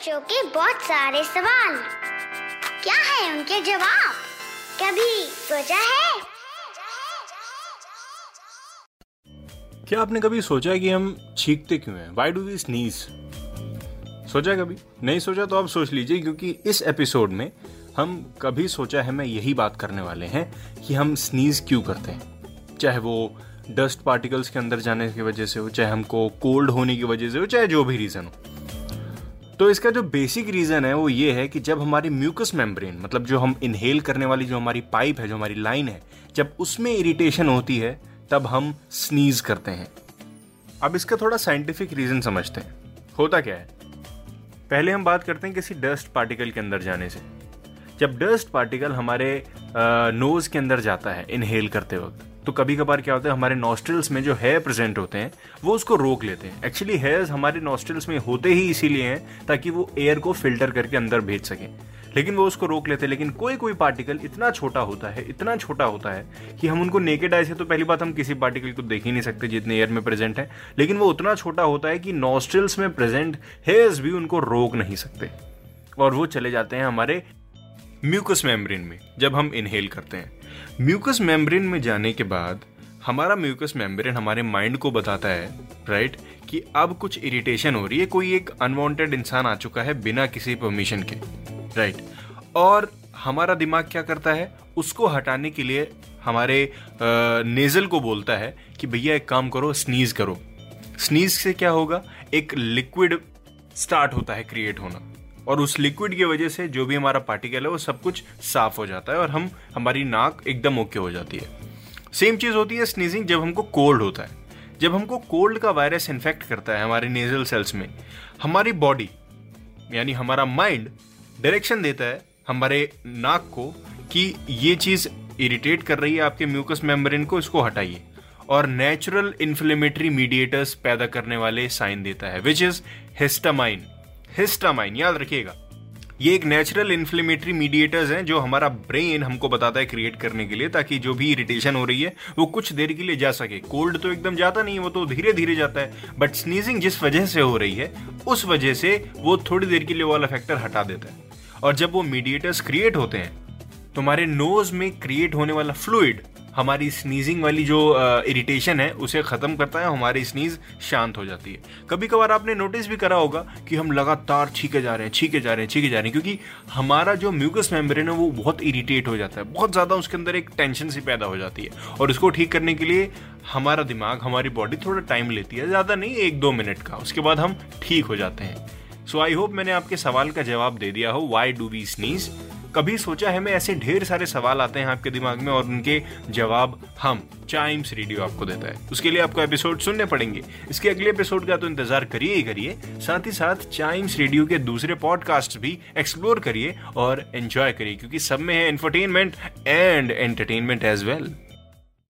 बच्चों के बहुत सारे सवाल। क्या है उनके जवाब? कभी सोचा है? क्या आपने कभी सोचा कि हम छींकते क्यों हैं? वाई डू वी स्नीज सोचा कभी? नहीं सोचा तो आप सोच लीजिए, क्योंकि इस एपिसोड में हम कभी सोचा है, मैं यही बात करने वाले हैं कि हम स्नीज क्यों करते हैं। चाहे वो डस्ट पार्टिकल्स के अंदर जाने की वजह से हो, चाहे हमको कोल्ड होने की वजह से हो, चाहे जो भी रीज़न हो। तो इसका जो बेसिक रीज़न है, वो ये है कि जब हमारी म्यूकस मेम्ब्रेन मतलब जो हम इनहेल करने वाली जो हमारी पाइप है, जो हमारी लाइन है, जब उसमें इरिटेशन होती है, तब हम स्नीज करते हैं। अब इसका थोड़ा साइंटिफिक रीज़न समझते हैं। होता क्या है? पहले हम बात करते हैं किसी डस्ट पार्टिकल के अंदर जाने से। जब डस्ट पार्टिकल हमारे नोज़ के अंदर जाता है इनहेल करते वक्त तो कभी कभार क्या होता है, हमारे नॉस्ट्रल्स में जो हेयर प्रेजेंट होते हैं, वो उसको रोक लेते हैं। एक्चुअली हेयर्स हमारे नॉस्ट्रल्स में होते ही इसीलिए हैं, ताकि वो एयर को फ़िल्टर करके अंदर भेज सकें। लेकिन वो उसको रोक लेते हैं, लेकिन कोई कोई पार्टिकल इतना छोटा होता है, इतना छोटा होता है, कि हम उनको नेकेड आई से तो पहली बात हम किसी पार्टिकल को देख ही नहीं सकते जितने एयर में प्रेजेंट है, लेकिन वो उतना छोटा होता है कि नॉस्ट्रल्स में प्रेजेंट हेयर्स भी उनको रोक नहीं सकते। और वो चले जाते हैं हमारे म्यूकस मेम्ब्रेन में, जब हम इनहेल करते हैं। म्यूकस मेम्ब्रेन में जाने के बाद, हमारा म्यूकस मेम्ब्रेन हमारे माइंड को बताता है, राइट, कि अब कुछ इरिटेशन हो रही है, कोई एक अनवांटेड इंसान आ चुका है बिना किसी परमिशन के, राइट। और हमारा दिमाग क्या करता है? उसको हटाने के लिए हमारे नेजल को बोलता है कि भैया एक काम करो स्नीज करो। स्नीज से क्या होगा? एक लिक्विड स्टार्ट होता है क्रिएट होना। और उस लिक्विड की वजह से जो भी हमारा पार्टिकल है, वो सब कुछ साफ़ हो जाता है और हम, हमारी नाक एकदम ओके हो जाती है। सेम चीज़ होती है स्नीजिंग जब हमको कोल्ड होता है। जब हमको कोल्ड का वायरस इन्फेक्ट करता है हमारे नेजल सेल्स में, हमारी बॉडी यानी हमारा माइंड डायरेक्शन देता है हमारे नाक को कि ये चीज़ इरिटेट कर रही है आपके म्यूकस मेम्ब्रेन को, इसको हटाइए। और नेचुरल इन्फ्लेमेटरी मीडिएटर्स पैदा करने वाले साइन देता है विच इज़ हिस्टामाइन हिस्टामाइन, याद रखिएगा। ये एक नेचुरल इन्फ्लेमेटरी मीडिएटर्स हैं जो हमारा ब्रेन हमको बताता है क्रिएट करने के लिए, ताकि जो भी इरिटेशन हो रही है, वो कुछ देर के लिए जा सके। कोल्ड तो एकदम जाता नहीं वो तो धीरे धीरे जाता है। बट स्नीजिंग जिस वजह से हो रही है, उस वजह से वो थोड़ी देर के लिए वाला फैक्टर हटा देता है। और जब वो मीडिएटर्स क्रिएट होते हैं, तुम्हारे नोज़ में क्रिएट होने वाला फ्लूइड हमारी स्नीजिंग वाली जो इरिटेशन है, उसे ख़त्म करता है, हमारी स्नीज शांत हो जाती है। कभी कभार आपने नोटिस भी करा होगा कि हम लगातार छीके जा रहे हैं, छीके जा रहे हैं, छीके जा रहे हैं, क्योंकि हमारा जो म्यूकस मेम्ब्रेन है, वो बहुत इरिटेट हो जाता है। बहुत ज़्यादा उसके अंदर एक टेंशन सी पैदा हो जाती है। और उसको ठीक करने के लिए हमारा दिमाग, हमारी बॉडी थोड़ा टाइम लेती है, ज़्यादा नहीं, एक दो मिनट का। उसके बाद हम ठीक हो जाते हैं। सो आई होप मैंने आपके सवाल का जवाब दे दिया हो वाई डू वी स्नीज कभी सोचा है मैं ऐसे ढेर सारे सवाल आते हैं आपके दिमाग में और उनके जवाब हम चाइम्स रेडियो आपको देता है। उसके लिए आपको एपिसोड सुनने पड़ेंगे। इसके अगले एपिसोड का तो इंतज़ार करिए ही करिए। साथ ही साथ चाइम्स रेडियो के दूसरे पॉडकास्ट भी एक्सप्लोर करिए और एंजॉय करिए, क्योंकि सब में है entertainment and entertainment as well